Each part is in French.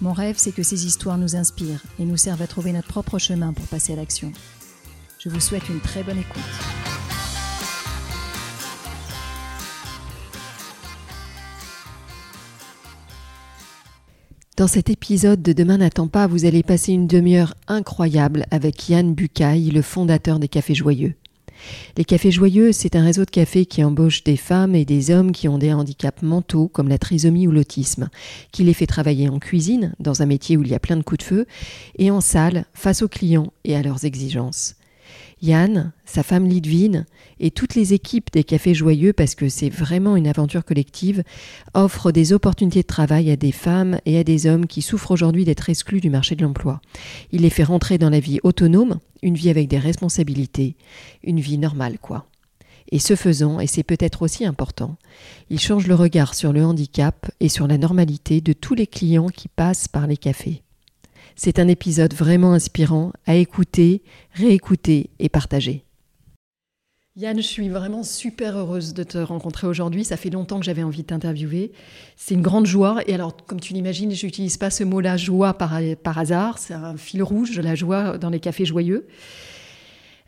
Mon rêve, c'est que ces histoires nous inspirent et nous servent à trouver notre propre chemin pour passer à l'action. Je vous souhaite une très bonne écoute. Dans cet épisode de Demain n'attend pas, vous allez passer une demi-heure incroyable avec Yann Bucaille, le fondateur des Cafés Joyeux. Les Cafés Joyeux, c'est un réseau de cafés qui embauche des femmes et des hommes qui ont des handicaps mentaux comme la trisomie ou l'autisme, qui les fait travailler en cuisine, dans un métier où il y a plein de coups de feu, et en salle, face aux clients et à leurs exigences. Yann, sa femme Lidvine et toutes les équipes des Cafés Joyeux, parce que c'est vraiment une aventure collective, offrent des opportunités de travail à des femmes et à des hommes qui souffrent aujourd'hui d'être exclus du marché de l'emploi. Il les fait rentrer dans la vie autonome, une vie avec des responsabilités, une vie normale quoi. Et ce faisant, et c'est peut-être aussi important, il change le regard sur le handicap et sur la normalité de tous les clients qui passent par les cafés. C'est un épisode vraiment inspirant à écouter, réécouter et partager. Yann, je suis vraiment super heureuse de te rencontrer aujourd'hui. Ça fait longtemps que j'avais envie de t'interviewer. C'est une grande joie. Et alors, comme tu l'imagines, je n'utilise pas ce mot-là joie par, par hasard. C'est un fil rouge de la joie dans les cafés joyeux.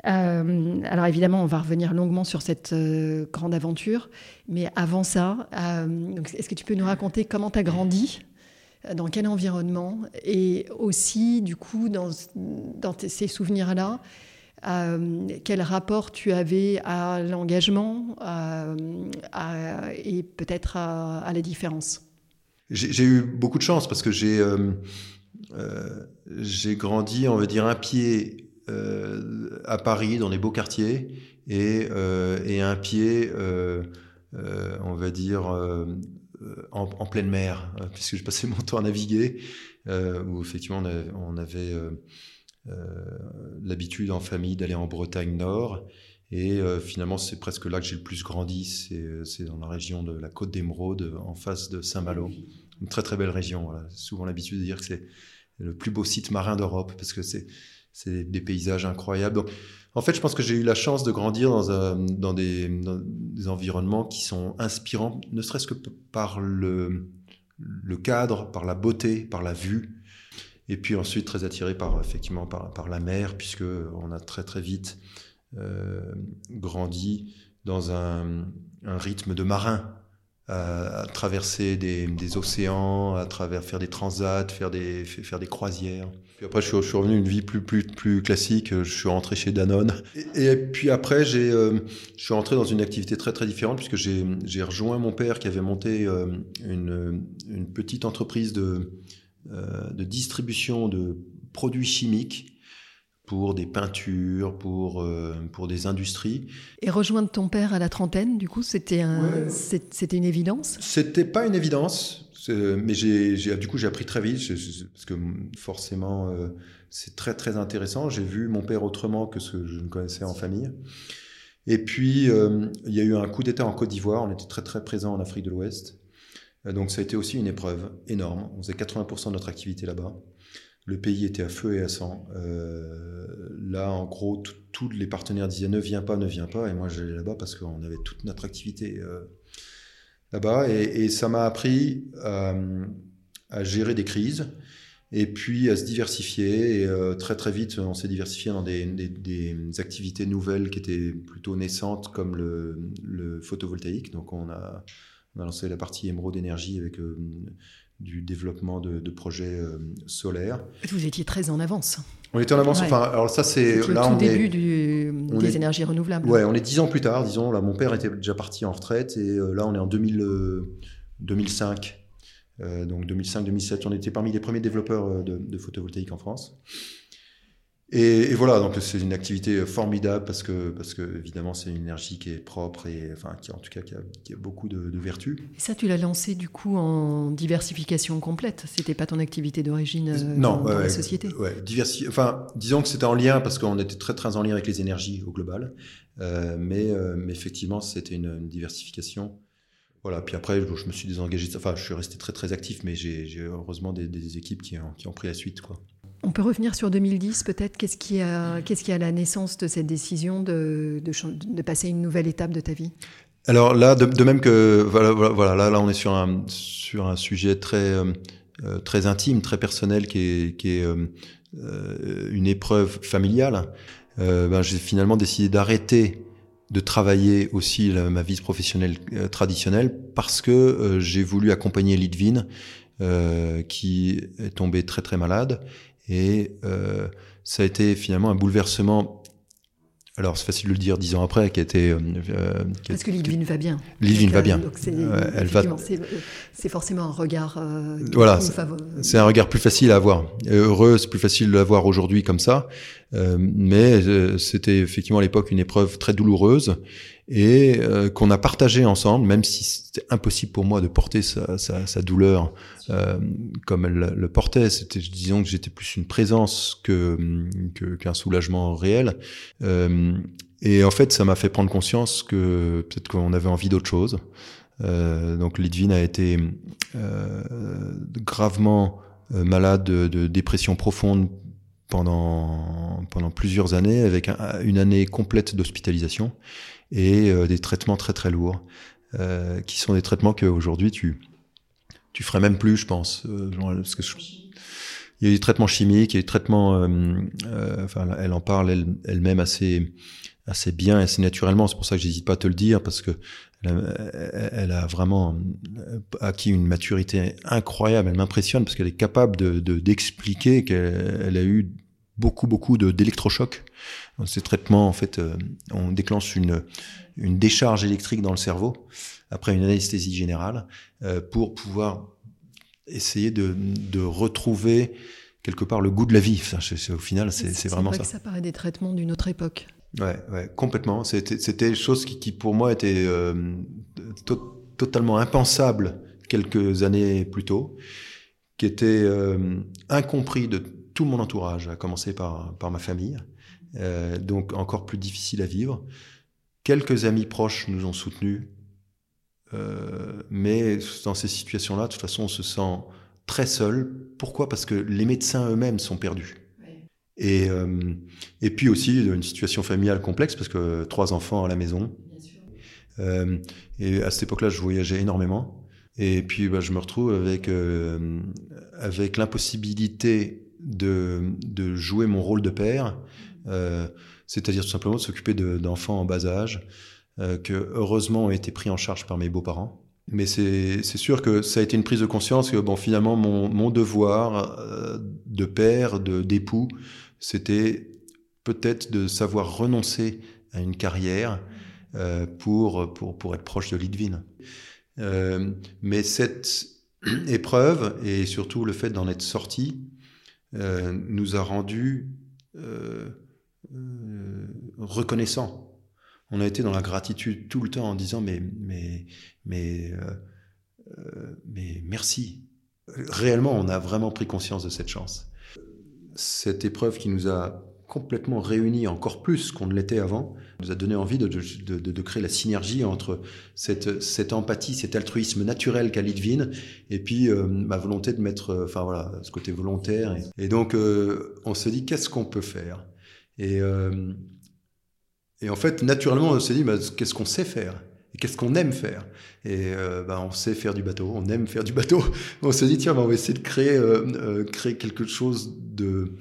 Euh, alors évidemment, on va revenir longuement sur cette euh, grande aventure. Mais avant ça, euh, est-ce que tu peux nous raconter comment tu as grandi? Dans quel environnement et aussi du coup dans, ces souvenirs-là, euh, quel rapport tu avais à l'engagement et peut-être à, la différence? J'ai eu beaucoup de chance parce que j'ai euh, euh, grandi, on va dire, un pied à Paris dans des beaux quartiers et, et un pied, on va dire, euh, en, pleine mer, euh, puisque je passais mon temps à naviguer, euh, où effectivement on avait, l'habitude en famille d'aller en Bretagne Nord. Et finalement, c'est presque là que j'ai le plus grandi. C'est dans la région de la Côte d'Émeraude, en face de Saint-Malo. Une très très belle région. Souvent l'habitude de dire que c'est le plus beau site marin d'Europe parce que c'est des paysages incroyables. En fait, je pense que j'ai eu la chance de grandir dans, des, environnements qui sont inspirants, ne serait-ce que par le, cadre, par la beauté, par la vue. Et puis ensuite, très attiré par, effectivement, par, la mer, puisque on a très très vite euh, grandi dans un, rythme de marin, à, traverser des, océans, à travers faire des transats, faire des, faire des croisières. Puis après, je suis, je suis revenu une vie plus, plus, plus classique. Je suis rentré chez Danone. Et, puis après, j'ai, euh, je suis rentré dans une activité très, très différente puisque j'ai, j'ai rejoint mon père qui avait monté euh, une, une, petite entreprise de, euh, de distribution de produits chimiques pour des peintures, pour, pour des industries. Et rejoindre ton père à la trentaine, du coup, c'était, un, c'était une évidence? C'était pas une évidence mais j'ai, du coup, j'ai appris très vite, parce que forcément, euh, c'est très, très intéressant. J'ai vu mon père autrement que ce que je ne connaissais en famille. Et puis, euh, il y a eu un coup d'État en Côte d'Ivoire. On était très, très présent en Afrique de l'Ouest. Euh, donc, ça a été aussi une épreuve énorme. On faisait 80% de notre activité là-bas. Le pays était à feu et à sang. là, en gros, tous les partenaires disaient ne viens pas, ne viens pas. Et moi, j'allais là-bas parce qu'on avait toute notre activité là-bas. Et, ça m'a appris euh, à gérer des crises et puis à se diversifier. Et euh, très très vite, on s'est diversifié dans des, activités nouvelles qui étaient plutôt naissantes, comme le, photovoltaïque. Donc on a, on a, lancé la partie émeraude énergie avec euh, du développement de, projets solaires. Vous étiez très en avance. On était en avance. Enfin, alors ça c'est là tout on début des énergies renouvelables. Ouais, on est dix ans plus tard. Disons, là, mon père était déjà parti en retraite et euh, là, on est en 2000, 2005. Euh, euh, donc 2005-2007, on était parmi les premiers développeurs de, photovoltaïque en France. Et, voilà, donc c'est une activité formidable parce que, parce que évidemment, c'est une énergie qui est propre et enfin, qui, en tout cas, qui a, beaucoup de, vertus. Et ça, tu l'as lancé du coup en diversification complète. C'était pas ton activité d'origine euh, dans, la société. Ouais, diversi... Enfin, disons que c'était en lien parce qu'on était très très en lien avec les énergies au global, euh, mais, euh, mais, effectivement, c'était une, diversification. Voilà. Puis après, je, me suis désengagé. Enfin, je suis resté très très actif, mais j'ai heureusement des, des équipes qui ont, qui ont pris la suite, quoi. On peut revenir sur 2010 peut-être? Qu'est-ce qui a, la naissance de cette décision de, passer une nouvelle étape de ta vie? Alors là, de, même que voilà, là, on est sur un sujet très euh, euh, très intime, très personnel, qui est qui est euh, une épreuve familiale. Ben, j'ai finalement décidé d'arrêter de travailler aussi ma vie professionnelle traditionnelle parce que j'ai voulu accompagner Lidvin, qui est tombé très très malade et euh, ça a été finalement un bouleversement. Alors, c'est facile de le dire dix ans après, qui a été. Euh, euh Parce que Lidvin va bien. Lidvin va bien. elle va. C'est forcément un regard. Euh, voilà, c'est un regard plus facile à avoir. Heureux, c'est plus facile de l'avoir aujourd'hui comme ça. Euh, mais c'était effectivement à l'époque une épreuve très douloureuse et euh, qu'on a partagé ensemble, même si c'était impossible pour moi de porter sa, sa, sa douleur euh, comme elle le portait. C'était, disons que j'étais plus une présence que, qu'un soulagement réel. Euh, et en fait, ça m'a fait prendre conscience que peut-être qu'on avait envie d'autre chose. Euh, donc Lidvin a été euh, gravement malade de, de, dépression profonde pendant pendant plusieurs années, avec une année complète d'hospitalisation et euh, des traitements très très lourds, euh, qui sont des traitements qu'aujourd'hui tu tu ferais même plus, je pense. Euh, parce que il y a des traitements chimiques, il y a des traitements, enfin, elle en parle elle-même assez assez bien assez naturellement. C'est pour ça que j'hésite pas à te le dire parce que elle a, vraiment acquis une maturité incroyable. Elle m'impressionne parce qu'elle est capable de d'expliquer qu'elle a eu beaucoup beaucoup de d'électrochocs. Ces traitements, en fait, euh, on déclenche une une décharge électrique dans le cerveau après une anesthésie générale euh, pour pouvoir essayer de, de retrouver quelque part le goût de la vie. Enfin, au final, c'est vraiment ça. Que ça paraît des traitements d'une autre époque. Ouais, ouais complètement. C'était des choses qui, qui, pour moi étaient euh, totalement impensables quelques années plus tôt, qui étaient euh, incompris de tout mon entourage, à commencer par, par ma famille, euh, donc encore plus difficile à vivre. Quelques amis proches nous ont soutenus, euh, mais dans ces situations-là, de toute façon, on se sent très seul. Pourquoi? Parce que les médecins eux-mêmes sont perdus. Et, euh, et puis aussi une situation familiale complexe, parce que trois enfants à la maison. Euh, et à cette époque-là, je voyageais énormément. Et puis, bah, je me retrouve avec, euh, avec l'impossibilité de, de jouer mon rôle de père, euh, c'est-à-dire tout simplement de s'occuper d'enfants en bas âge, euh, que heureusement ont été pris en charge par mes beaux-parents. Mais c'est sûr que ça a été une prise de conscience que bon finalement mon, mon devoir euh, de père, de d'époux, c'était peut-être de savoir renoncer à une carrière euh, pour, pour, pour être proche de Lidvin. Euh, mais cette épreuve et surtout le fait d'en être sorti euh, nous a rendus euh, reconnaissants. On a été dans la gratitude tout le temps en disant mais mais mais mais merci. Réellement, on a vraiment pris conscience de cette chance. Cette épreuve qui nous a complètement réunis encore plus qu'on ne l'était avant, nous a donné envie de, de, de, créer la synergie entre cette, cette empathie, cet altruisme naturel qu'a Lidvin, et puis euh, ma volonté de mettre, euh, enfin voilà, ce côté volontaire. Et, donc euh, on se dit qu'est-ce qu'on peut faire? Et, et en fait, naturellement, on se dit bah, qu'est-ce qu'on sait faire? Qu'est-ce qu'on aime faire? Et bah, on sait faire du bateau, on aime faire du bateau. On se dit tiens, bah, on va essayer de créer, créer quelque chose de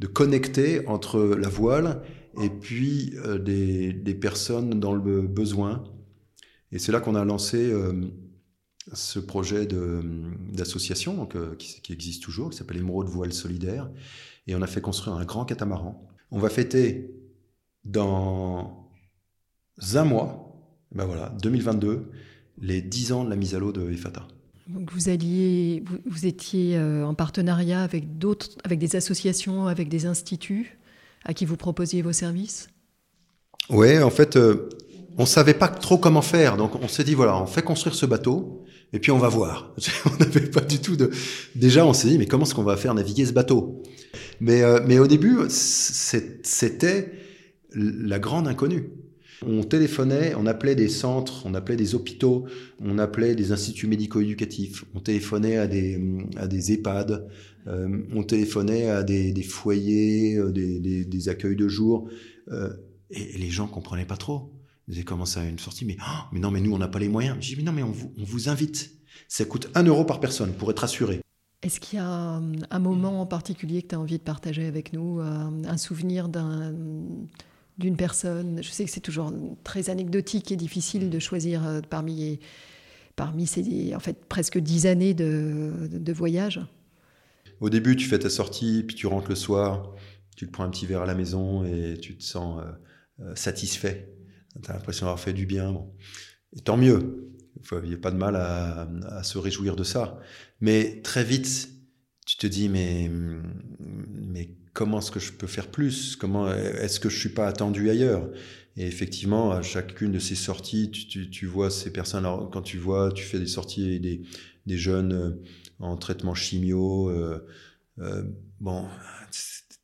de connecter entre la voile et puis euh, des, des, personnes dans le besoin. Et c'est là qu'on a lancé euh, ce projet d'association euh, qui, qui, existe toujours, qui s'appelle Émeraude Voile Solidaire. Et on a fait construire un grand catamaran. On va fêter dans un mois, ben voilà, 2022, les 10 ans de la mise à l'eau de EFATA. Donc vous, alliez, vous, étiez euh, en partenariat avec d'autres, avec des associations, avec des instituts à qui vous proposiez vos services? Oui, en fait, on savait pas trop comment faire. Donc on s'est dit, voilà, on fait construire ce bateau et puis on va voir. on n'avait pas du tout de... Déjà, on s'est dit, mais comment est-ce qu'on va faire naviguer ce bateau? Mais, mais au début, c'était la grande inconnue. On téléphonait, on appelait des centres, on appelait des hôpitaux, on appelait des instituts médico-éducatifs, on téléphonait à des, à des EHPAD, euh, on téléphonait à des, des foyers, euh, des, des, accueils de jour, euh, et, les gens comprenaient pas trop. Ils disaient comment ça, une sortie, mais, oh, mais non, mais nous, on n'a pas les moyens. J'ai dit, mais non, mais on vous, on vous invite. Ça coûte un euro par personne pour être assuré. Est-ce qu'il y a un moment en particulier que tu as envie de partager avec nous, un souvenir d'un d'une personne. Je sais que c'est toujours très anecdotique et difficile de choisir euh, parmi, parmi ces en fait, presque dix années de, de, voyage. Au début, tu fais ta sortie, puis tu rentres le soir, tu te prends un petit verre à la maison et tu te sens euh, euh, satisfait. Tu as l'impression d'avoir fait du bien. Bon. Et tant mieux. Il n'y a pas de mal à, à, se réjouir de ça. Mais très vite, tu te dis, mais, mais comment est-ce que je peux faire plus? Comment est-ce que je suis pas attendu ailleurs? Et effectivement, à chacune de ces sorties, tu, vois ces personnes. Quand tu vois, tu fais des sorties des, des jeunes euh, en traitement chimio. Euh, euh, bon,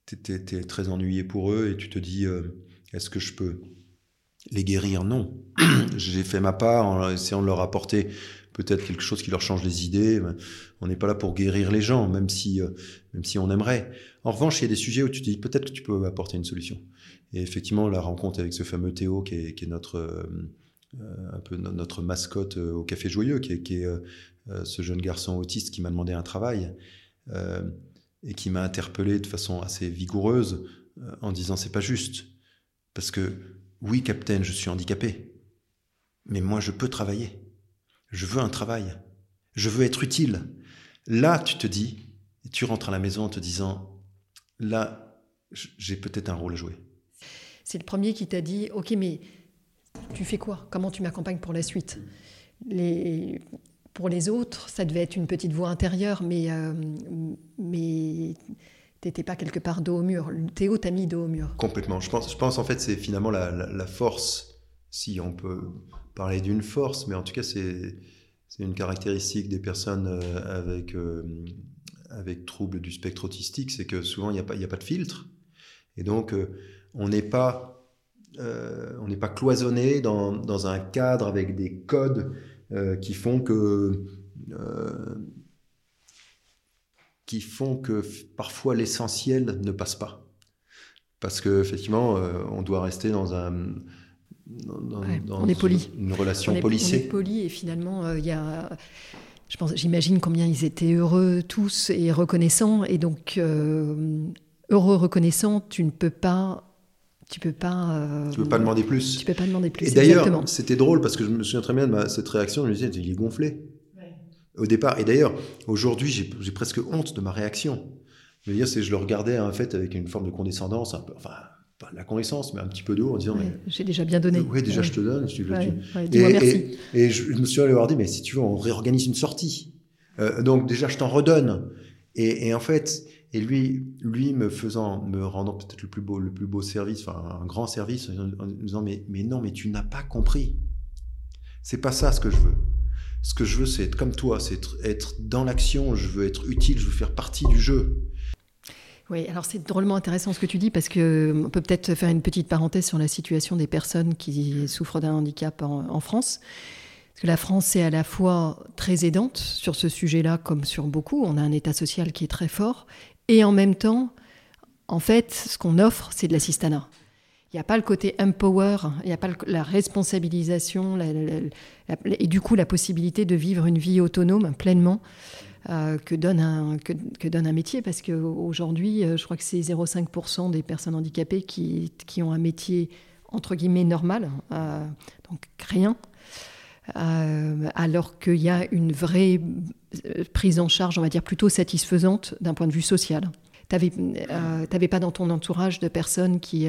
tu es, très ennuyé pour eux et tu te dis, est-ce que je peux les guérir? Non. J'ai fait ma part en essayant de leur apporter peut-être quelque chose qui leur change les idées. On n'est pas là pour guérir les gens, même si, euh, même si on aimerait. En revanche, il y a des sujets où tu te dis peut-être que tu peux apporter une solution. Et effectivement, la rencontre avec ce fameux Théo, qui est, notre, euh, un peu notre mascotte euh, au Café Joyeux, qui est, qui est ce jeune garçon autiste qui m'a demandé un travail et qui m'a interpellé de façon assez vigoureuse en disant c'est pas juste. Parce que oui, capitaine, je suis handicapé, mais moi je peux travailler. Je veux un travail. Je veux être utile. Là, tu te dis, tu rentres à la maison en te disant, là, j'ai peut-être un rôle à jouer. C'est le premier qui t'a dit, ok, mais tu fais quoi? Comment tu m'accompagnes pour la suite? Les... Pour les autres, ça devait être une petite voix intérieure, mais, euh, mais t'étais pas quelque part dos au mur. Théo t'a mis dos au mur. Complètement. Je pense, je pense en fait, c'est finalement la, la, force, si on peut parler d'une force, mais en tout cas, c'est une caractéristique des personnes euh, avec, euh, avec troubles du spectre autistique, c'est que souvent, il n'y a, pas, a pas de filtre. Et donc, euh, on n'est pas, pas cloisonné dans, dans, un cadre avec des codes qui font que qui font que parfois l'essentiel ne passe pas. Parce qu'effectivement, on doit rester dans un, on est poli. Une relation on On est poli et finalement, euh, il y a. Je pense, j'imagine combien ils étaient heureux tous et reconnaissants. Et donc, euh, heureux, reconnaissants, tu ne peux pas. Tu peux pas. Euh, tu peux pas demander plus. Tu peux pas demander plus. Et d'ailleurs, c'était drôle parce que je me souviens très bien de cette réaction. Je me disais, il est gonflé. Au départ. Et d'ailleurs, aujourd'hui, j'ai presque honte de ma réaction. Je veux dire, c'est je le regardais en fait avec une forme de condescendance, un peu, enfin, pas la connaissance, mais un petit peu d'eau en disant j'ai déjà bien donné. Oui, déjà je te donne. Je, et, merci. Et, je, me suis allé voir dit mais si tu veux on réorganise une sortie. Euh, donc déjà je t'en redonne. Et, en fait et lui lui me faisant me rendant peut-être le plus beau le plus beau service, enfin un grand service en, disant mais mais non mais tu n'as pas compris. C'est pas ça ce que je veux. Ce que je veux c'est être comme toi, c'est être, être dans l'action. Je veux être utile, je veux faire partie du jeu. Oui, alors c'est drôlement intéressant ce que tu dis parce que on peut peut-être faire une petite parenthèse sur la situation des personnes qui souffrent d'un handicap en, France. Parce que la France est à la fois très aidante sur ce sujet-là, comme sur beaucoup. On a un État social qui est très fort. Et en même temps, en fait, ce qu'on offre, c'est de l'assistanat. Il n'y a pas le côté empower, il n'y a pas la responsabilisation et du coup la possibilité de vivre une vie autonome pleinement. Euh, que, donne un, que, donne un métier, parce qu'aujourd'hui, euh, je crois que c'est 0,5% des personnes handicapées qui, qui, ont un métier entre guillemets normal, euh, donc rien, alors qu'il y a une vraie prise en charge, on va dire plutôt satisfaisante d'un point de vue social. Tu n'avais pas dans ton entourage de personnes qui,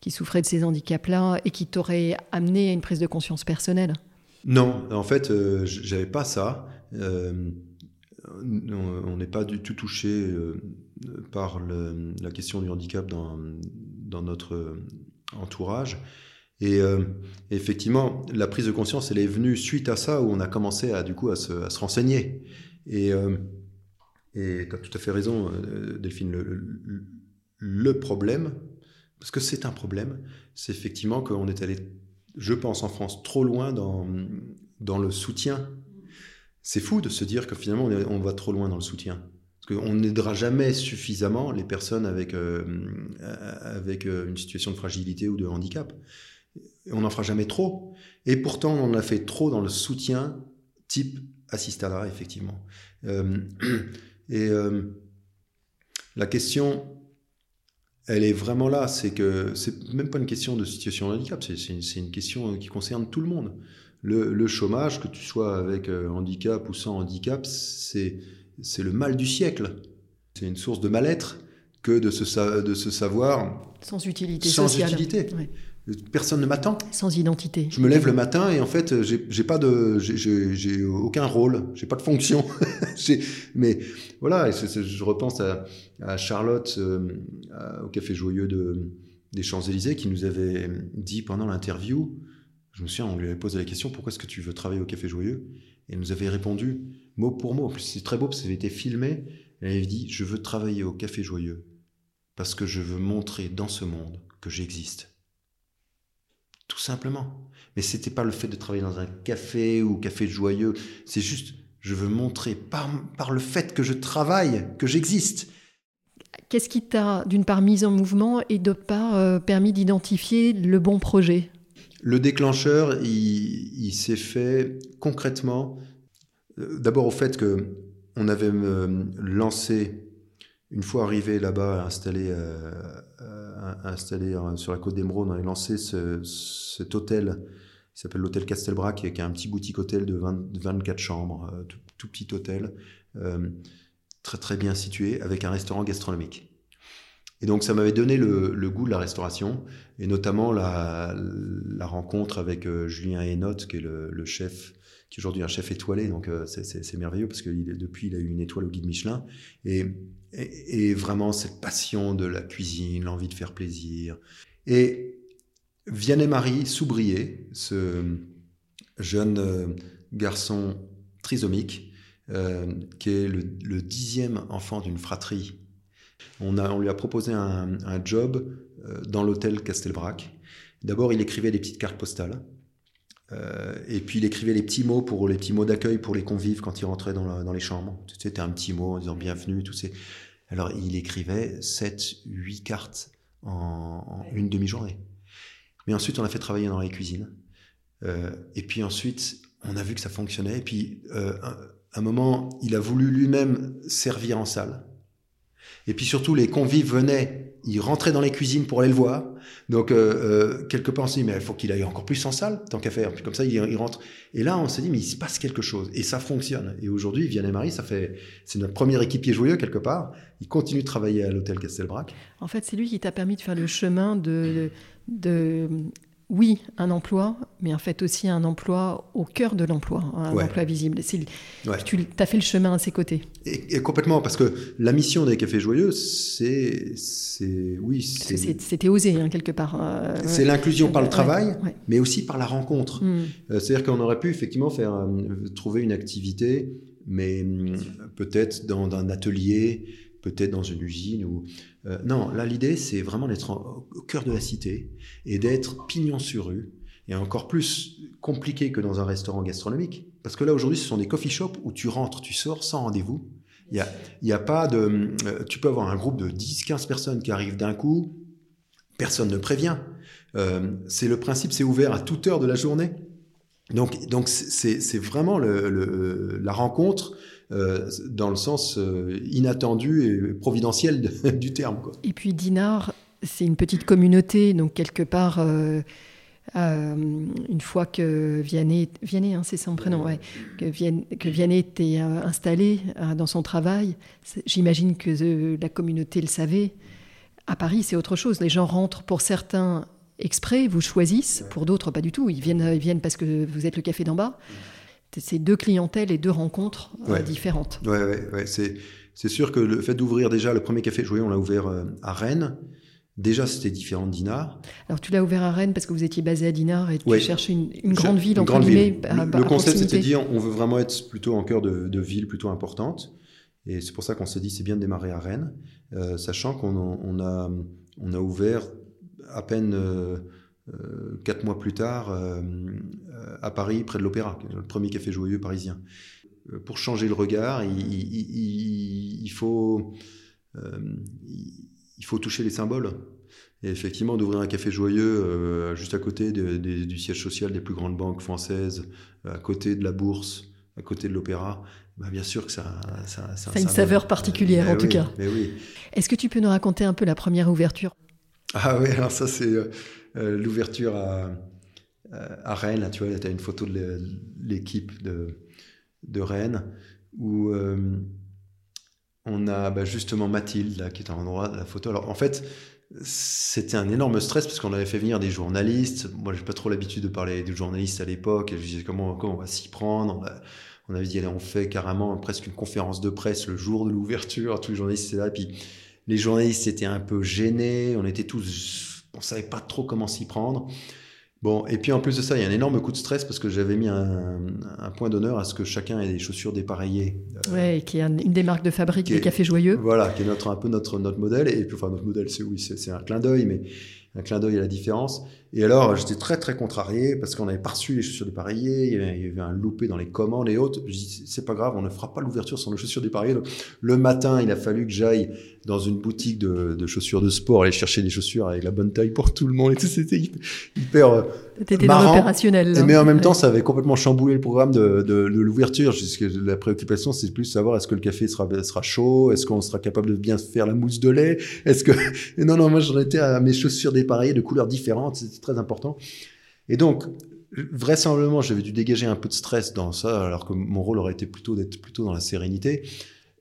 qui souffraient de ces handicaps-là et qui t'auraient amené à une prise de conscience personnelle? Non, en fait, j'avais pas ça on n'est pas du tout touché par la question du handicap dans, notre entourage. Et effectivement, la prise de conscience, elle est venue suite à ça, où on a commencé à, du coup, à se, renseigner. Et et tu as tout à fait raison, euh, Delphine. Le, problème, parce que c'est un problème, c'est effectivement qu'on est allé, je pense, en France, trop loin dans le soutien. C'est fou de se dire que finalement, on, va trop loin dans le soutien. Parce qu'on n'aidera jamais suffisamment les personnes avec, euh, avec euh, une situation de fragilité ou de handicap. On n'en fera jamais trop. Et pourtant, on en a fait trop dans le soutien type assistara, effectivement. Et euh, la question, elle est vraiment là. C'est que c'est même pas une question de situation de handicap, c'est une, question qui concerne tout le monde. Le, chômage, que tu sois avec euh, handicap ou sans handicap, c'est le mal du siècle. C'est une source de mal-être que de se, de se savoir sans utilité sans utilité. Personne ne m'attend. Sans identité. Je me lève le matin et en fait, j'ai pas de, j'ai aucun rôle, j'ai pas de fonction. mais voilà, je repense à, Charlotte euh, au Café Joyeux de, des Champs-Élysées qui nous avait dit pendant l'interview, je me souviens, on lui avait posé la question pourquoi est-ce que tu veux travailler au Café Joyeux? Et elle nous avait répondu mot pour mot. En plus, c'est très beau parce que ça avait été filmé. Elle avait dit je veux travailler au Café Joyeux parce que je veux montrer dans ce monde que j'existe tout simplement. Mais c'était pas le fait de travailler dans un café ou café joyeux. C'est juste, je veux montrer par, le fait que je travaille, que j'existe. Qu'est-ce qui t'a, d'une part, mis en mouvement et d'autre part, euh, permis d'identifier le bon projet? Le déclencheur, il, s'est fait concrètement, euh, d'abord au fait que on avait euh, lancé, une fois arrivé là-bas, installé installé sur la côte d'Emeraude. On avait lancé cet hôtel qui s'appelle l'hôtel Castelbrac, qui est un petit boutique hôtel de 24 chambres, euh, tout, petit hôtel, euh, très très bien situé, avec un restaurant gastronomique. Et donc ça m'avait donné le, goût de la restauration, et notamment la, rencontre avec euh, Julien Hainaut, qui est le, chef, qui est aujourd'hui un chef étoilé, donc c'est merveilleux, parce que depuis il a eu une étoile au guide Michelin, et et, vraiment cette passion de la cuisine, l'envie de faire plaisir. Et Vianney-Marie Soubrier, ce jeune euh, garçon trisomique, euh, qui est le, dixième enfant d'une fratrie. On, a, on lui a proposé un, job euh, dans l'hôtel Castelbrac. D'abord, il écrivait des petites cartes postales. et puis il écrivait les petits mots pour les petits mots d'accueil pour les convives quand ils rentraient dans, dans les chambres. C'était un petit mot en disant bienvenue, tous ces. Alors il écrivait 7, 8 cartes en, une demi-journée. Mais ensuite, on a fait travailler dans les cuisines. Euh, et puis ensuite, on a vu que ça fonctionnait. Et puis, euh, un, moment, il a voulu lui-même servir en salle. Et puis surtout, les convives venaient, ils rentraient dans les cuisines pour aller le voir. Donc, euh, euh, quelque part, on s'est dit, mais il faut qu'il aille encore plus en salle, tant qu'à faire. Puis comme ça, il, rentre. Et là, on s'est dit, mais il se passe quelque chose. Et ça fonctionne. Et aujourd'hui, Vianney Marie, ça fait, c'est notre premier équipier joyeux, quelque part. Il continue de travailler à l'hôtel Castelbrac. En fait, c'est lui qui t'a permis de faire le chemin de, de oui, un emploi, mais en fait aussi un emploi au cœur de l'emploi, un emploi visible. Tu as fait le chemin à ses côtés. Et, complètement, parce que la mission des Cafés Joyeux, c'est. Oui, C'était osé, hein, quelque part. Euh, c'est l'inclusion par le travail, mais aussi par la rencontre. Hmm. Euh, c'est-à-dire qu'on aurait pu effectivement faire, euh, trouver une activité, mais hmm, peut-être dans un atelier, peut-être dans une usine ou euh, non, là, l'idée, c'est vraiment d'être au cœur de la cité et d'être pignon sur rue. Et encore plus compliqué que dans un restaurant gastronomique. Parce que là, aujourd'hui, ce sont des coffee shops où tu rentres, tu sors sans rendez-vous. Il n'y a, pas de. Euh, tu peux avoir un groupe de 10-15 personnes qui arrivent d'un coup. Personne ne prévient. Euh, c'est le principe, c'est ouvert à toute heure de la journée. Donc, donc c'est vraiment le, la rencontre euh, dans le sens euh, inattendu et providentiel du terme. Et puis Dinard, c'est une petite communauté, donc quelque part, euh, une fois que Vianney, Vianney hein, c'est son prénom, ouais, que, Vianney, que Vianney était installé dans son travail, j'imagine que la communauté le savait. À Paris, c'est autre chose. Les gens rentrent pour certains exprès, vous choisissent, pour d'autres pas du tout. Ils viennent, ils viennent parce que vous êtes le café d'en bas. C'est deux clientèles et deux rencontres différentes. Oui, ouais, ouais. c'est sûr que le fait d'ouvrir déjà le premier café joyeux, on l'a ouvert à Rennes. Déjà, c'était différent de Dinard. Alors, tu l'as ouvert à Rennes parce que vous étiez basé à Dinard et tu cherchais une, grande ville, en grande ville. le, concept, c'était de dire on veut vraiment être plutôt en cœur de, ville plutôt importante. Et c'est pour ça qu'on s'est dit c'est bien de démarrer à Rennes, euh, sachant qu'on on a, on a ouvert à peine euh, euh, quatre mois plus tard à Paris, près de l'Opéra, le premier café joyeux parisien. Pour changer le regard, il, il faut il faut toucher les symboles. Et effectivement, d'ouvrir un café joyeux euh, juste à côté du siège social des plus grandes banques françaises, à côté de la bourse, à côté de l'opéra, bah, bien sûr que ça, ça, ça a une saveur particulière en tout cas. oui. Est-ce que tu peux nous raconter un peu la première ouverture? Ah oui, alors ça c'est euh, euh, l'ouverture à, à Rennes. tu vois, tu as une photo de l'équipe de, de Rennes où on a bah, justement Mathilde, qui est en endroit de la photo. Alors, en fait, c'était un énorme stress parce qu'on avait fait venir des journalistes. Moi, j'ai pas trop l'habitude de parler des journalistes à l'époque. Je disais comment, comment on va s'y prendre? On, avait dit, allez, on fait carrément presque une conférence de presse le jour de l'ouverture. Tous les journalistes étaient là. Puis les journalistes étaient un peu gênés. On était tous, on savait pas trop comment s'y prendre. Bon, et puis en plus de ça, il y a un énorme coup de stress parce que j'avais mis un, point d'honneur à ce que chacun ait des chaussures dépareillées. Euh, ouais, qui est une des marques de fabrique des cafés joyeux. Voilà, qui est notre, un peu notre, notre modèle. Et puis, enfin, notre modèle, c'est oui, c'est un clin d'œil, mais un clin d'œil à la différence. Et alors, j'étais très, très contrarié parce qu'on avait pas reçu les chaussures dépareillées, il y avait, il y avait un loupé dans les commandes et autres. Je dis, c'est pas grave, on ne fera pas l'ouverture sans les chaussures dépareillées. Donc, le matin, il a fallu que j'aille dans une boutique de, de, chaussures de sport, aller chercher des chaussures avec la bonne taille pour tout le monde et tout. C'était hyper euh, T'étais dans l'opérationnel. Mais en même temps, ça avait complètement chamboulé le programme de, de, de l'ouverture. La préoccupation, c'est plus de savoir est-ce que le café sera, sera chaud, est-ce qu'on sera capable de bien faire la mousse de lait, est-ce que... Non, non, moi j'en étais à mes chaussures dépareillées de couleurs différentes, c'était très important. Et donc, vraisemblablement, j'avais dû dégager un peu de stress dans ça, alors que mon rôle aurait été plutôt d'être plutôt dans la sérénité.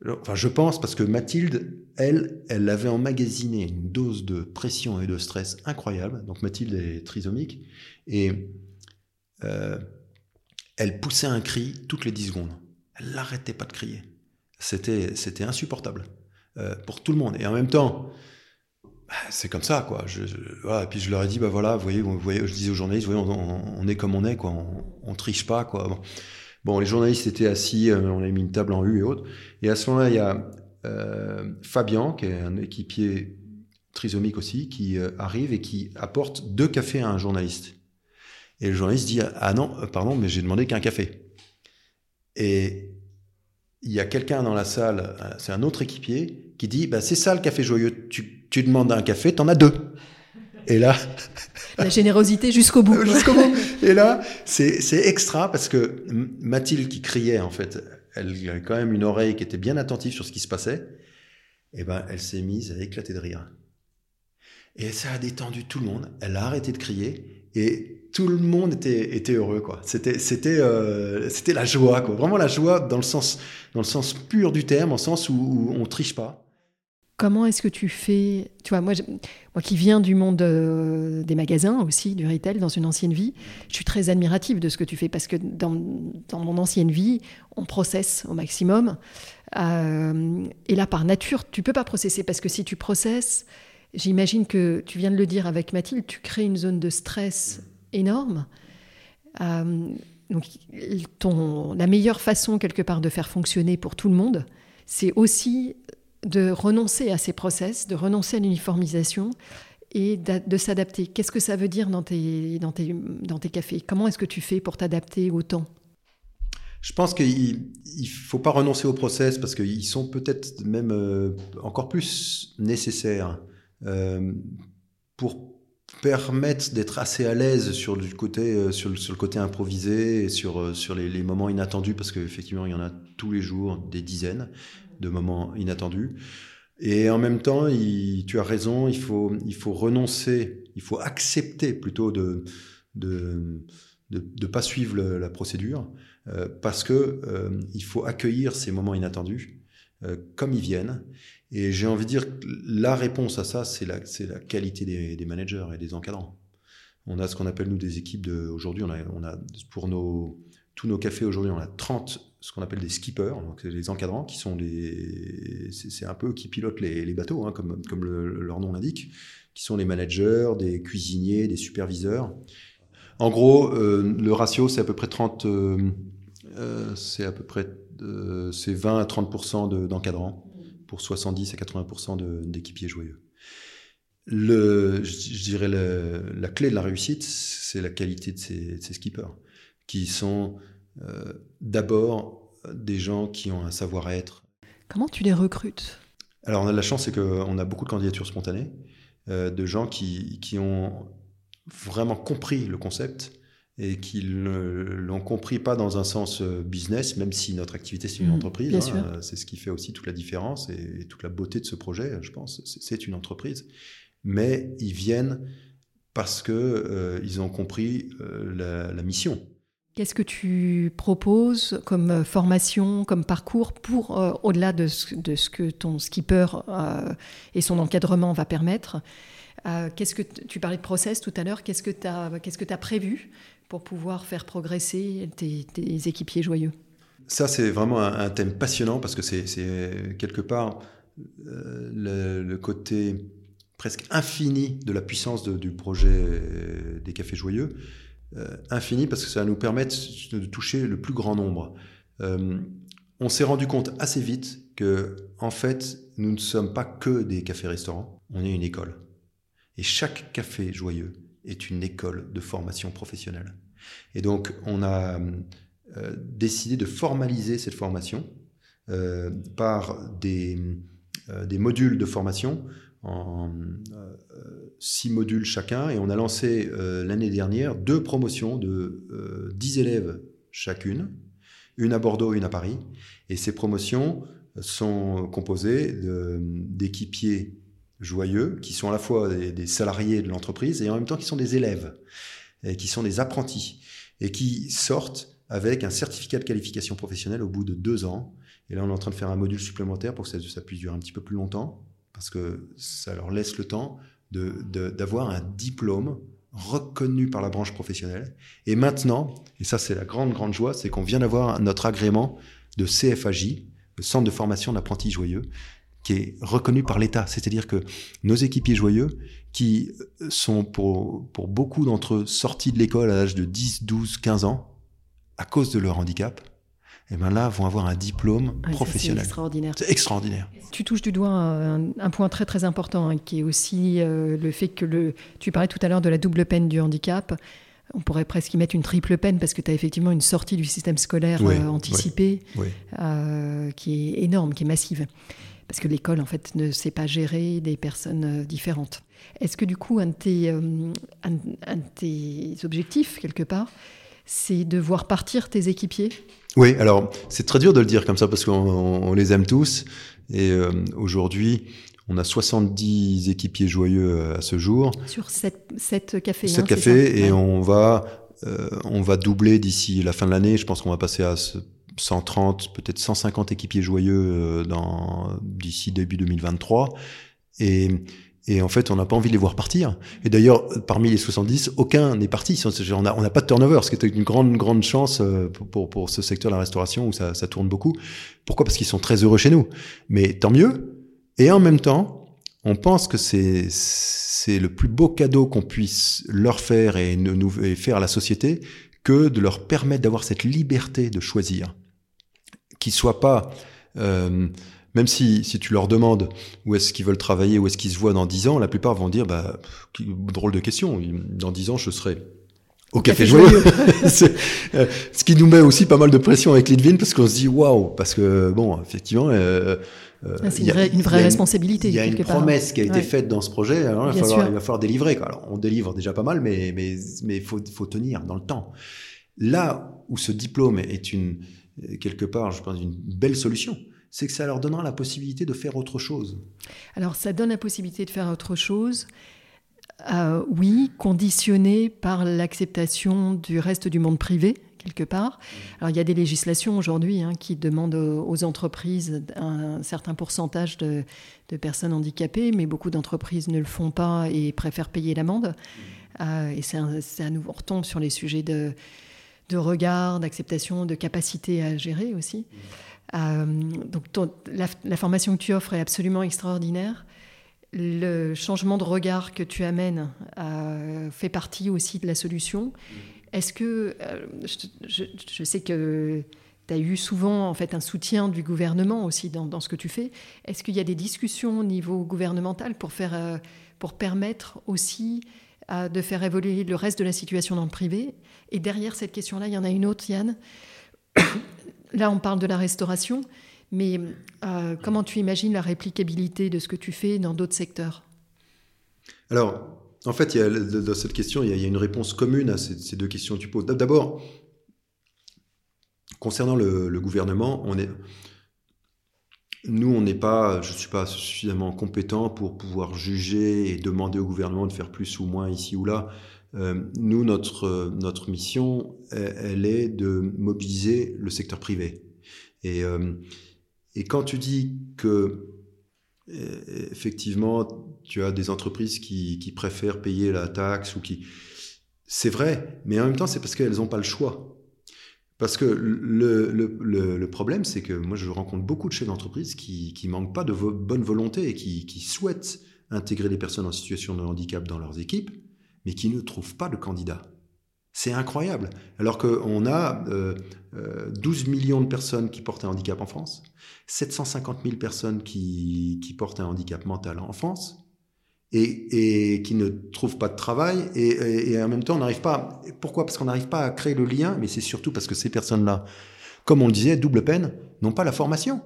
Enfin, je pense parce que Mathilde, elle, elle avait emmagasiné une dose de pression et de stress incroyable. Donc Mathilde est trisomique et euh, elle poussait un cri toutes les 10 secondes. Elle n'arrêtait pas de crier. C'était, c'était insupportable euh, pour tout le monde. Et en même temps, c'est comme ça, quoi. Et puis je leur ai dit, bah voilà, vous voyez, je disais aux journalistes, vous voyez, on, est comme on est, quoi. On, on triche pas, quoi. Bon. Les journalistes étaient assis, euh, on avait mis une table en U et autres. Et à ce moment-là, il y a euh, Fabien, qui est un équipier trisomique aussi, qui euh, arrive et qui apporte deux cafés à un journaliste. Et le journaliste dit Ah non, pardon, mais j'ai demandé qu'un café. Et il y a quelqu'un dans la salle, c'est un autre équipier, qui dit bah, C'est ça le café joyeux, tu, tu demandes un café, t'en as deux. Et là. La générosité jusqu'au bout. jusqu'au bout. Et là, c'est extra parce que Mathilde qui criait, en fait, elle avait quand même une oreille qui était bien attentive sur ce qui se passait. Et eh ben, elle s'est mise à éclater de rire. Et ça a détendu tout le monde. Elle a arrêté de crier et tout le monde était, était heureux, quoi. C'était, c'était, euh, c'était la joie, quoi. Vraiment la joie dans le sens, dans le sens pur du terme, en sens où, où on triche pas. Comment est-ce que tu fais Tu vois, moi, moi qui viens du monde euh, des magasins aussi, du retail, dans une ancienne vie, je suis très admirative de ce que tu fais parce que dans, mon ancienne vie, on processe au maximum. Euh, et là, par nature, tu peux pas processer parce que si tu processes, j'imagine que tu viens de le dire avec Mathilde, tu crées une zone de stress énorme. Euh, donc, la meilleure façon quelque part de faire fonctionner pour tout le monde, c'est aussi de renoncer à ces process, de renoncer à l'uniformisation et de s'adapter. Qu'est-ce que ça veut dire dans tes, dans tes, dans tes cafés? Comment est-ce que tu fais pour t'adapter au temps? Je pense qu'il ne faut pas renoncer aux process parce qu'ils sont peut-être même euh, encore plus nécessaires euh, pour permettre d'être assez à l'aise sur le côté euh, sur, le, côté improvisé et sur sur les moments inattendus parce qu'effectivement il y en a tous les jours des dizaines de moments inattendus. Et en même temps, tu as raison, il faut, il faut renoncer, il faut accepter plutôt de de de, pas suivre la procédure, euh, parce que euh, faut accueillir ces moments inattendus euh, comme ils viennent. Et j'ai envie de dire que la réponse à ça, c'est la, la qualité des, des, managers et des encadrants. On a ce qu'on appelle nous des équipes de. Aujourd'hui, on a, on a pour nos tous nos cafés aujourd'hui, on a 30 ce qu'on appelle des skippers, donc les encadrants, qui sont des, c'est un peu qui pilotent les, bateaux, hein, comme, comme leur nom l'indique, qui sont les managers, des cuisiniers, des superviseurs. En gros, euh, le ratio, c'est à peu près 30, euh, euh, c'est à peu près, c'est 20 à 30 d'encadrants pour 70 à 80% d'équipiers joyeux. Le, je, dirais la clé de la réussite, c'est la qualité de ces, de ces skippers, qui sont euh, d'abord des gens qui ont un savoir-être. Comment tu les recrutes? Alors on a de la chance, c'est qu'on a beaucoup de candidatures spontanées, euh, de gens qui, qui, ont vraiment compris le concept et qui l'ont compris pas dans un sens euh, business, même si notre activité c'est une mmh, entreprise, hein, c'est ce qui fait aussi toute la différence et, toute la beauté de ce projet, je pense, c'est une entreprise. Mais ils viennent parce que ils ont compris la, la mission. Qu'est-ce que tu proposes comme euh, formation, comme parcours pour, euh, au-delà de ce, que ton skipper euh, et son encadrement va permettre Qu'est-ce que tu parlais de process tout à l'heure Qu'est-ce que tu as prévu pour pouvoir faire progresser tes, équipiers joyeux? Ça, c'est vraiment un, thème passionnant parce que c'est, quelque part le, côté presque infini de la puissance du projet des cafés joyeux. Euh, infini parce que ça va nous permettre de toucher le plus grand nombre. Euh, on s'est rendu compte assez vite que, en fait, nous ne sommes pas que des cafés-restaurants, on est une école. Et chaque café joyeux est une école de formation professionnelle. Et donc, on a euh, décidé de formaliser cette formation par des, des, modules de formation en euh, six modules chacun et on a lancé euh, l'année dernière deux promotions de 10 euh, élèves chacune, une à Bordeaux, une à Paris. Et ces promotions sont composées d'équipiers joyeux qui sont à la fois des, salariés de l'entreprise et en même temps qui sont des élèves qui sont des apprentis et qui sortent avec un certificat de qualification professionnelle au bout de deux ans. Et là, on est en train de faire un module supplémentaire pour que ça puisse durer un petit peu plus longtemps parce que ça leur laisse le temps d'avoir un diplôme reconnu par la branche professionnelle. Et maintenant, et ça c'est la grande, grande joie, c'est qu'on vient d'avoir notre agrément de CFAJ, le Centre de formation d'apprentis joyeux, qui est reconnu par l'État. C'est-à-dire que nos équipiers joyeux, qui sont pour, pour beaucoup d'entre eux sortis de l'école à l'âge de 10, 12, 15 ans, à cause de leur handicap, et eh ben là, vont avoir un diplôme professionnel. C'est extraordinaire. C'est extraordinaire. Tu touches du doigt un, point très très important, hein, qui est aussi euh, le fait que le. Tu parlais tout à l'heure de la double peine du handicap. On pourrait presque y mettre une triple peine parce que tu as effectivement une sortie du système scolaire euh, anticipée euh, qui est énorme, qui est massive. Parce que l'école, en fait, ne sait pas gérer des personnes différentes. Est-ce que du coup, un tes, un de tes objectifs, quelque part, c'est de voir partir tes équipiers? Oui, alors c'est très dur de le dire comme ça parce qu'on les aime tous. Et euh, aujourd'hui, on a 70 équipiers joyeux euh, à ce jour. Sur 7, cafés. 7 cafés et on, va, euh, on va doubler d'ici la fin de l'année. Je pense qu'on va passer à 130, peut-être 150 équipiers joyeux d'ici début 2023. Et et en fait, on n'a pas envie de les voir partir. Et d'ailleurs, parmi les 70, aucun n'est parti. On n'a pas de turnover, ce qui est une grande, grande chance euh, pour, ce secteur de la restauration où ça, tourne beaucoup. Pourquoi? Parce qu'ils sont très heureux chez nous. Mais tant mieux. Et en même temps, on pense que c'est le plus beau cadeau qu'on puisse leur faire et, faire à la société que de leur permettre d'avoir cette liberté de choisir. Qu'ils soient pas... Euh, même si, si tu leur demandes où est-ce qu'ils veulent travailler, où est-ce qu'ils se voient dans 10 ans, la plupart vont dire, bah, drôle de question, dans 10 ans, je serai au, café, joyeux. Euh, ce qui nous met aussi pas mal de pression avec Lidvin parce qu'on se dit waouh, parce que bon, effectivement, euh, euh ah, c'est une, vraie, responsabilité. Il y a une promesse qui a été faite dans ce projet. Alors, il, va falloir, il, va falloir, délivrer. Quoi. Alors, on délivre déjà pas mal, mais mais mais faut faut tenir dans le temps. Là où ce diplôme est une quelque part, je pense, une belle solution, c'est que ça leur donnera la possibilité de faire autre chose. Alors ça donne la possibilité de faire autre chose, euh, oui, conditionné par l'acceptation du reste du monde privé, quelque part. Alors il y a des législations aujourd'hui hein, qui demandent aux entreprises un certain pourcentage de, personnes handicapées, mais beaucoup d'entreprises ne le font pas et préfèrent payer l'amende. Euh, et c'est à nouveau, on retombe sur les sujets de de regard, d'acceptation, de capacité à gérer aussi. Euh, donc la, formation que tu offres est absolument extraordinaire. Le changement de regard que tu amènes euh, fait partie aussi de la solution. Est-ce que euh, je, sais que tu as eu souvent en fait un soutien du gouvernement aussi dans, ce que tu fais. Est-ce qu'il y a des discussions au niveau gouvernemental pour faire pour permettre aussi de faire évoluer le reste de la situation dans le privé? Et derrière cette question-là, il y en a une autre, Yann. Là, on parle de la restauration, mais euh, comment tu imagines la réplicabilité de ce que tu fais dans d'autres secteurs? Alors, en fait, dans cette question, il y a, une réponse commune à ces, deux questions que tu poses. D'abord, concernant le, gouvernement, on est, nous, on n'est pas, je ne suis pas suffisamment compétent pour pouvoir juger et demander au gouvernement de faire plus ou moins ici ou là. Euh, nous, notre, notre mission, elle, est de mobiliser le secteur privé. Et, euh, et quand tu dis que euh, effectivement, tu as des entreprises qui, qui préfèrent payer la taxe ou qui... C'est vrai, mais en même temps, c'est parce qu'elles n'ont pas le choix. Parce que le, le, le, problème, c'est que moi, je rencontre beaucoup de chefs d'entreprise qui ne manquent pas de bonne volonté et qui, qui souhaitent intégrer les personnes en situation de handicap dans leurs équipes, mais qui ne trouvent pas de candidats. C'est incroyable. Alors qu'on a euh, 12 euh, millions de personnes qui portent un handicap en France, 750 000 personnes qui, qui portent un handicap mental en France, et, et qui ne trouvent pas de travail, et, et, en même temps, on n'arrive pas. Pourquoi? Parce qu'on n'arrive pas à créer le lien, mais c'est surtout parce que ces personnes-là, comme on le disait, double peine, n'ont pas la formation.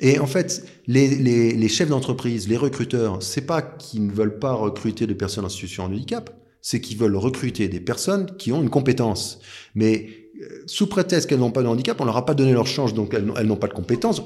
Et en fait, les, les, les chefs d'entreprise, les recruteurs, c'est pas qu'ils ne veulent pas recruter des personnes en situation de handicap, c'est qu'ils veulent recruter des personnes qui ont une compétence. Mais euh, sous prétexte qu'elles n'ont pas de handicap, on leur a pas donné leur chance, donc elles, n'ont pas de compétences.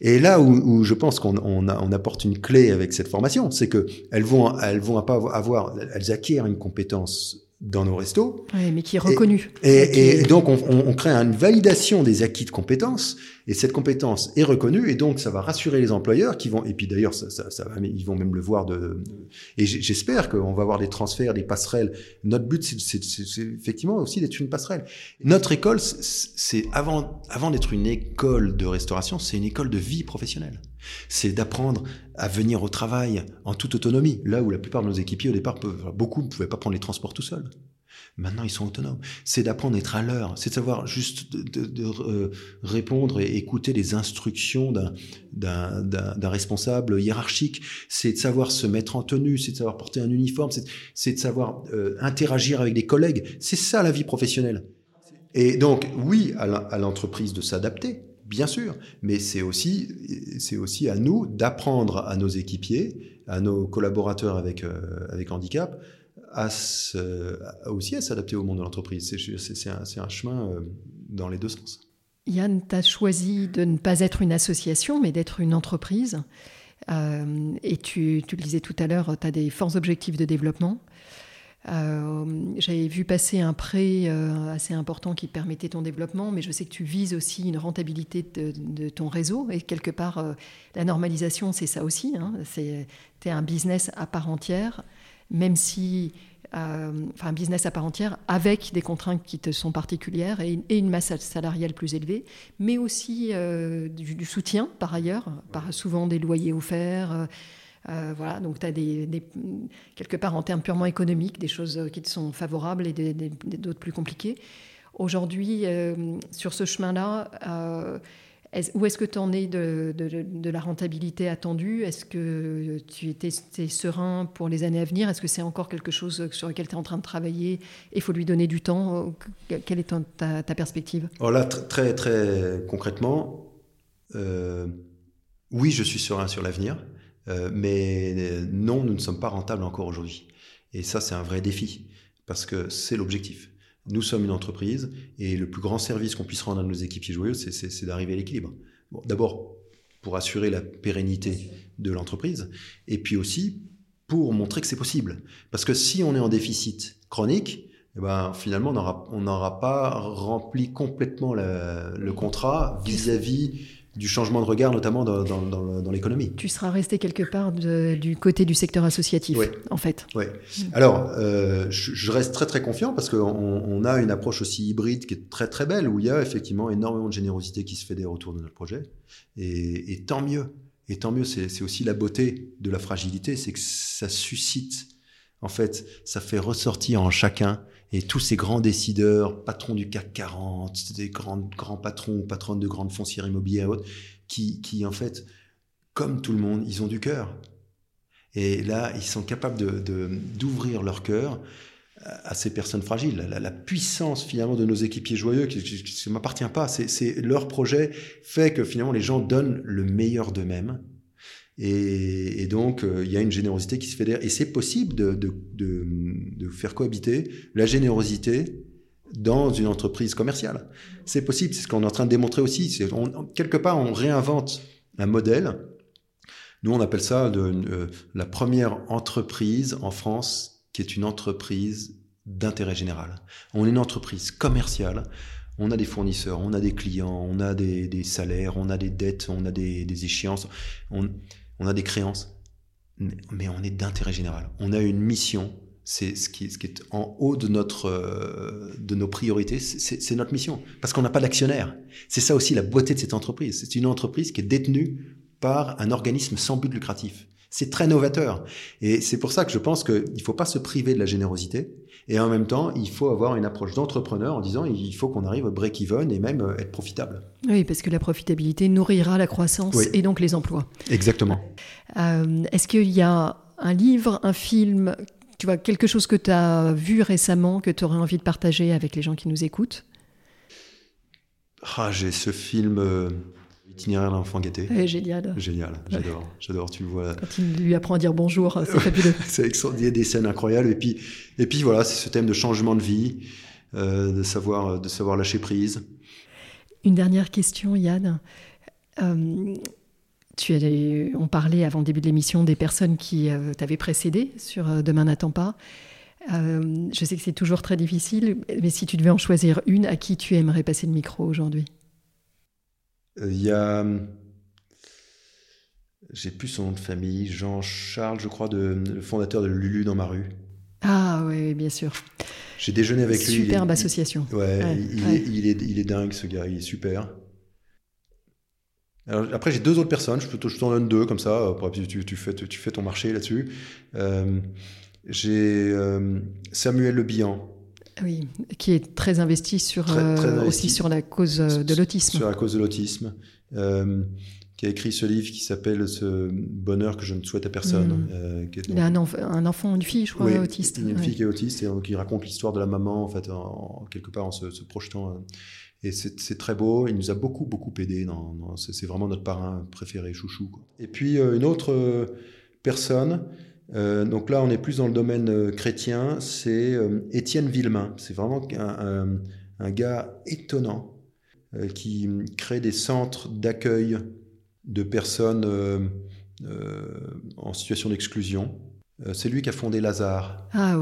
Et là où, où je pense qu'on on, on, apporte une clé avec cette formation, c'est que elles vont, elles vont pas avoir, elles acquièrent une compétence dans nos restos. Oui, mais qui est reconnu. Et, et, donc, on, on, crée une validation des acquis de compétences, et cette compétence est reconnue, et donc ça va rassurer les employeurs qui vont, et puis d'ailleurs, ça, ça, ils vont même le voir de, et j'espère qu'on va avoir des transferts, des passerelles. Notre but, c'est effectivement aussi d'être une passerelle. Notre école, c'est avant, avant d'être une école de restauration, c'est une école de vie professionnelle. C'est d'apprendre à venir au travail en toute autonomie, là où la plupart de nos équipiers au départ, beaucoup ne pouvaient pas prendre les transports tout seuls. Maintenant, ils sont autonomes. C'est d'apprendre à être à l'heure. C'est de savoir juste euh, répondre et écouter les instructions d'un responsable hiérarchique. C'est de savoir se mettre en tenue. C'est de savoir porter un uniforme. C'est de savoir euh, interagir avec des collègues. C'est ça la vie professionnelle. Et donc, oui, à l'entreprise de s'adapter bien sûr, mais c'est aussi, c'est aussi à nous d'apprendre à nos équipiers, à nos collaborateurs avec, euh, avec handicap, aussi à s'adapter au monde de l'entreprise. C'est un, un, chemin euh, dans les deux sens. Yann, tu as choisi de ne pas être une association, mais d'être une entreprise. Euh, et tu, tu, le disais tout à l'heure, tu as des forts objectifs de développement. Euh, j'avais vu passer un prêt euh, assez important qui permettait ton développement, mais je sais que tu vises aussi une rentabilité de, ton réseau. Et quelque part, euh, la normalisation, c'est ça aussi. Hein. C'est un business à part entière, même si. enfin, un business à part entière avec des contraintes qui te sont particulières et, une masse salariale plus élevée, mais aussi du, du, soutien par ailleurs, par souvent des loyers offerts euh, donc tu as quelque part en termes purement économiques des choses qui te sont favorables et d'autres plus compliquées. Aujourd'hui, euh, sur ce chemin-là, euh, où est-ce que tu en es de, la rentabilité attendue? Est-ce que tu étais serein pour les années à venir? Est-ce que c'est encore quelque chose sur lequel tu es en train de travailler il faut lui donner du temps? Quelle est ta, perspective? Alors là, très, très concrètement, oui, je suis serein sur l'avenir. Euh, mais euh, non, nous ne sommes pas rentables encore aujourd'hui. Et ça, c'est un vrai défi, parce que c'est l'objectif. Nous sommes une entreprise, et le plus grand service qu'on puisse rendre à nos équipiers joyeux, c'est d'arriver à l'équilibre. Bon, D'abord, pour assurer la pérennité de l'entreprise, et puis aussi pour montrer que c'est possible. Parce que si on est en déficit chronique, eh ben, finalement, on n'aura pas rempli complètement le contrat vis-à-vis du changement de regard, notamment dans, dans, l'économie. Tu seras resté quelque part du côté du secteur associatif, en fait. Oui. Alors, euh, je, reste très très confiant parce qu'on on a une approche aussi hybride qui est très très belle, où il y a effectivement énormément de générosité qui se fait des retours de notre projet. Et, et tant mieux. Et tant mieux, c'est aussi la beauté de la fragilité, c'est que ça suscite, en fait, ça fait ressortir en chacun et tous ces grands décideurs, patrons du CAC 40, des grands, grands patrons patronnes de grandes foncières immobilières et autres, qui, qui, en fait, comme tout le monde, ils ont du cœur. Et là, ils sont capables d'ouvrir de, leur cœur à ces personnes fragiles. La, puissance finalement de nos équipiers joyeux, qui ne m'appartient pas, c'est leur projet fait que finalement les gens donnent le meilleur d'eux-mêmes et, donc, euh, il y a une générosité qui se fédère. Et c'est possible de, de, de, faire cohabiter la générosité dans une entreprise commerciale. C'est possible, c'est ce qu'on est en train de démontrer aussi. On, quelque part, on réinvente un modèle. Nous, on appelle ça euh, la première entreprise en France qui est une entreprise d'intérêt général. On est une entreprise commerciale. On a des fournisseurs, on a des clients, on a des, salaires, on a des dettes, on a des, échéances. On a des créances, mais on est d'intérêt général. On a une mission, c'est ce qui, ce qui, est en haut de, notre, euh, de nos priorités, c'est notre mission. Parce qu'on n'a pas d'actionnaire. C'est ça aussi la beauté de cette entreprise. C'est une entreprise qui est détenue par un organisme sans but lucratif. C'est très novateur. Et c'est pour ça que je pense qu'il ne faut pas se priver de la générosité. Et en même temps, il faut avoir une approche d'entrepreneur en disant il faut qu'on arrive au break-even et même euh, être profitable. Oui, parce que la profitabilité nourrira la croissance et donc les emplois. Exactement. Euh, est-ce qu'il y a un livre, un film, tu vois, quelque chose que tu as vu récemment que tu aurais envie de partager avec les gens qui nous écoutent? Ah, J'ai ce film. Euh, Itinéraire d'un enfant gâté. génial. Génial, j'adore, j'adore, tu le vois. Quand il lui apprend à dire bonjour, c'est fabuleux. c'est il y a des scènes incroyables. Et puis, et puis voilà, c'est ce thème de changement de vie, euh, de, savoir, de savoir lâcher prise. Une dernière question, Yann. Euh, tu on parlait avant le début de l'émission des personnes qui euh, t'avaient précédé sur Demain n'attend pas. je sais que c'est toujours très difficile, mais si tu devais en choisir une, à qui tu aimerais passer le micro aujourd'hui? Il y a. J'ai plus son nom de famille, Jean-Charles, je crois, de, le fondateur de Lulu dans ma rue. Ah oui, bien sûr. J'ai déjeuné avec lui. Superbe association. ouais, il, Est, il, est, dingue ce gars, il est super. Alors, après, j'ai deux autres personnes, je, peux, je t'en donne deux comme ça, tu, tu, fais, tu fais ton marché là-dessus. Euh, j'ai euh, Samuel Le Bihan, oui, qui est très investi sur euh, aussi sur la cause euh, de l'autisme. Sur la cause de l'autisme, euh, qui a écrit ce livre qui s'appelle Ce bonheur que je ne souhaite à personne. Mm. Il a un, un, enfant, une fille, je crois, autiste. Une fille qui est autiste et qui raconte l'histoire de la maman en fait, en, quelque part en se, projetant. et c'est très beau. Il nous a beaucoup beaucoup aidé. C'est vraiment notre parrain préféré, chouchou. Et puis une autre personne. Euh, donc là, on est plus dans le domaine euh, chrétien. C'est euh, Étienne Villemain. C'est vraiment un, gars étonnant qui crée des centres d'accueil de personnes en situation d'exclusion. C'est lui qui a fondé Lazare. Ah,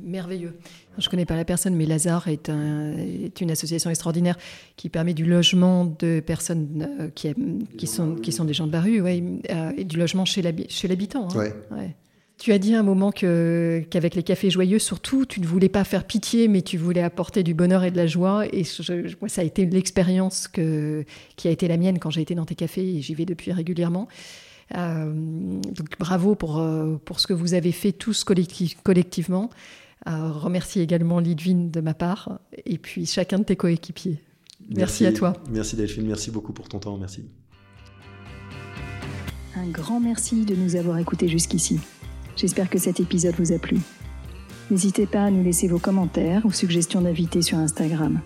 merveilleux. Je ne connais pas la personne, mais Lazare est, une association extraordinaire qui permet du logement de personnes qui, sont, des gens de la rue, et du logement chez l'habitant. Hein. Ouais. Tu as dit un moment que, qu'avec les cafés joyeux, surtout, tu ne voulais pas faire pitié, mais tu voulais apporter du bonheur et de la joie. Et moi, ça a été l'expérience que, qui a été la mienne quand j'ai été dans tes cafés et j'y vais depuis régulièrement. Euh, donc bravo pour, euh, pour ce que vous avez fait tous collectivement. Euh, remercie également Lidvine de ma part et puis chacun de tes coéquipiers. Merci, merci à toi. Merci Delphine, merci beaucoup pour ton temps, merci. Un grand merci de nous avoir écoutés jusqu'ici. J'espère que cet épisode vous a plu. N'hésitez pas à nous laisser vos commentaires ou suggestions d'invités sur Instagram.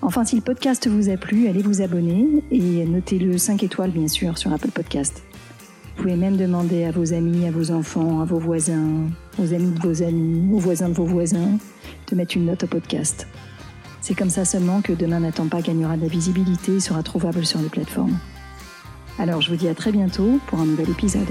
Enfin, si le podcast vous a plu, allez vous abonner et notez-le 5 étoiles bien sûr sur Apple Podcast. Vous pouvez même demander à vos amis, à vos enfants, à vos voisins, aux amis de vos amis, aux voisins de vos voisins, de mettre une note au podcast. C'est comme ça seulement que Demain n'attend pas gagnera de la visibilité et sera trouvable sur les plateformes. Alors je vous dis à très bientôt pour un nouvel épisode.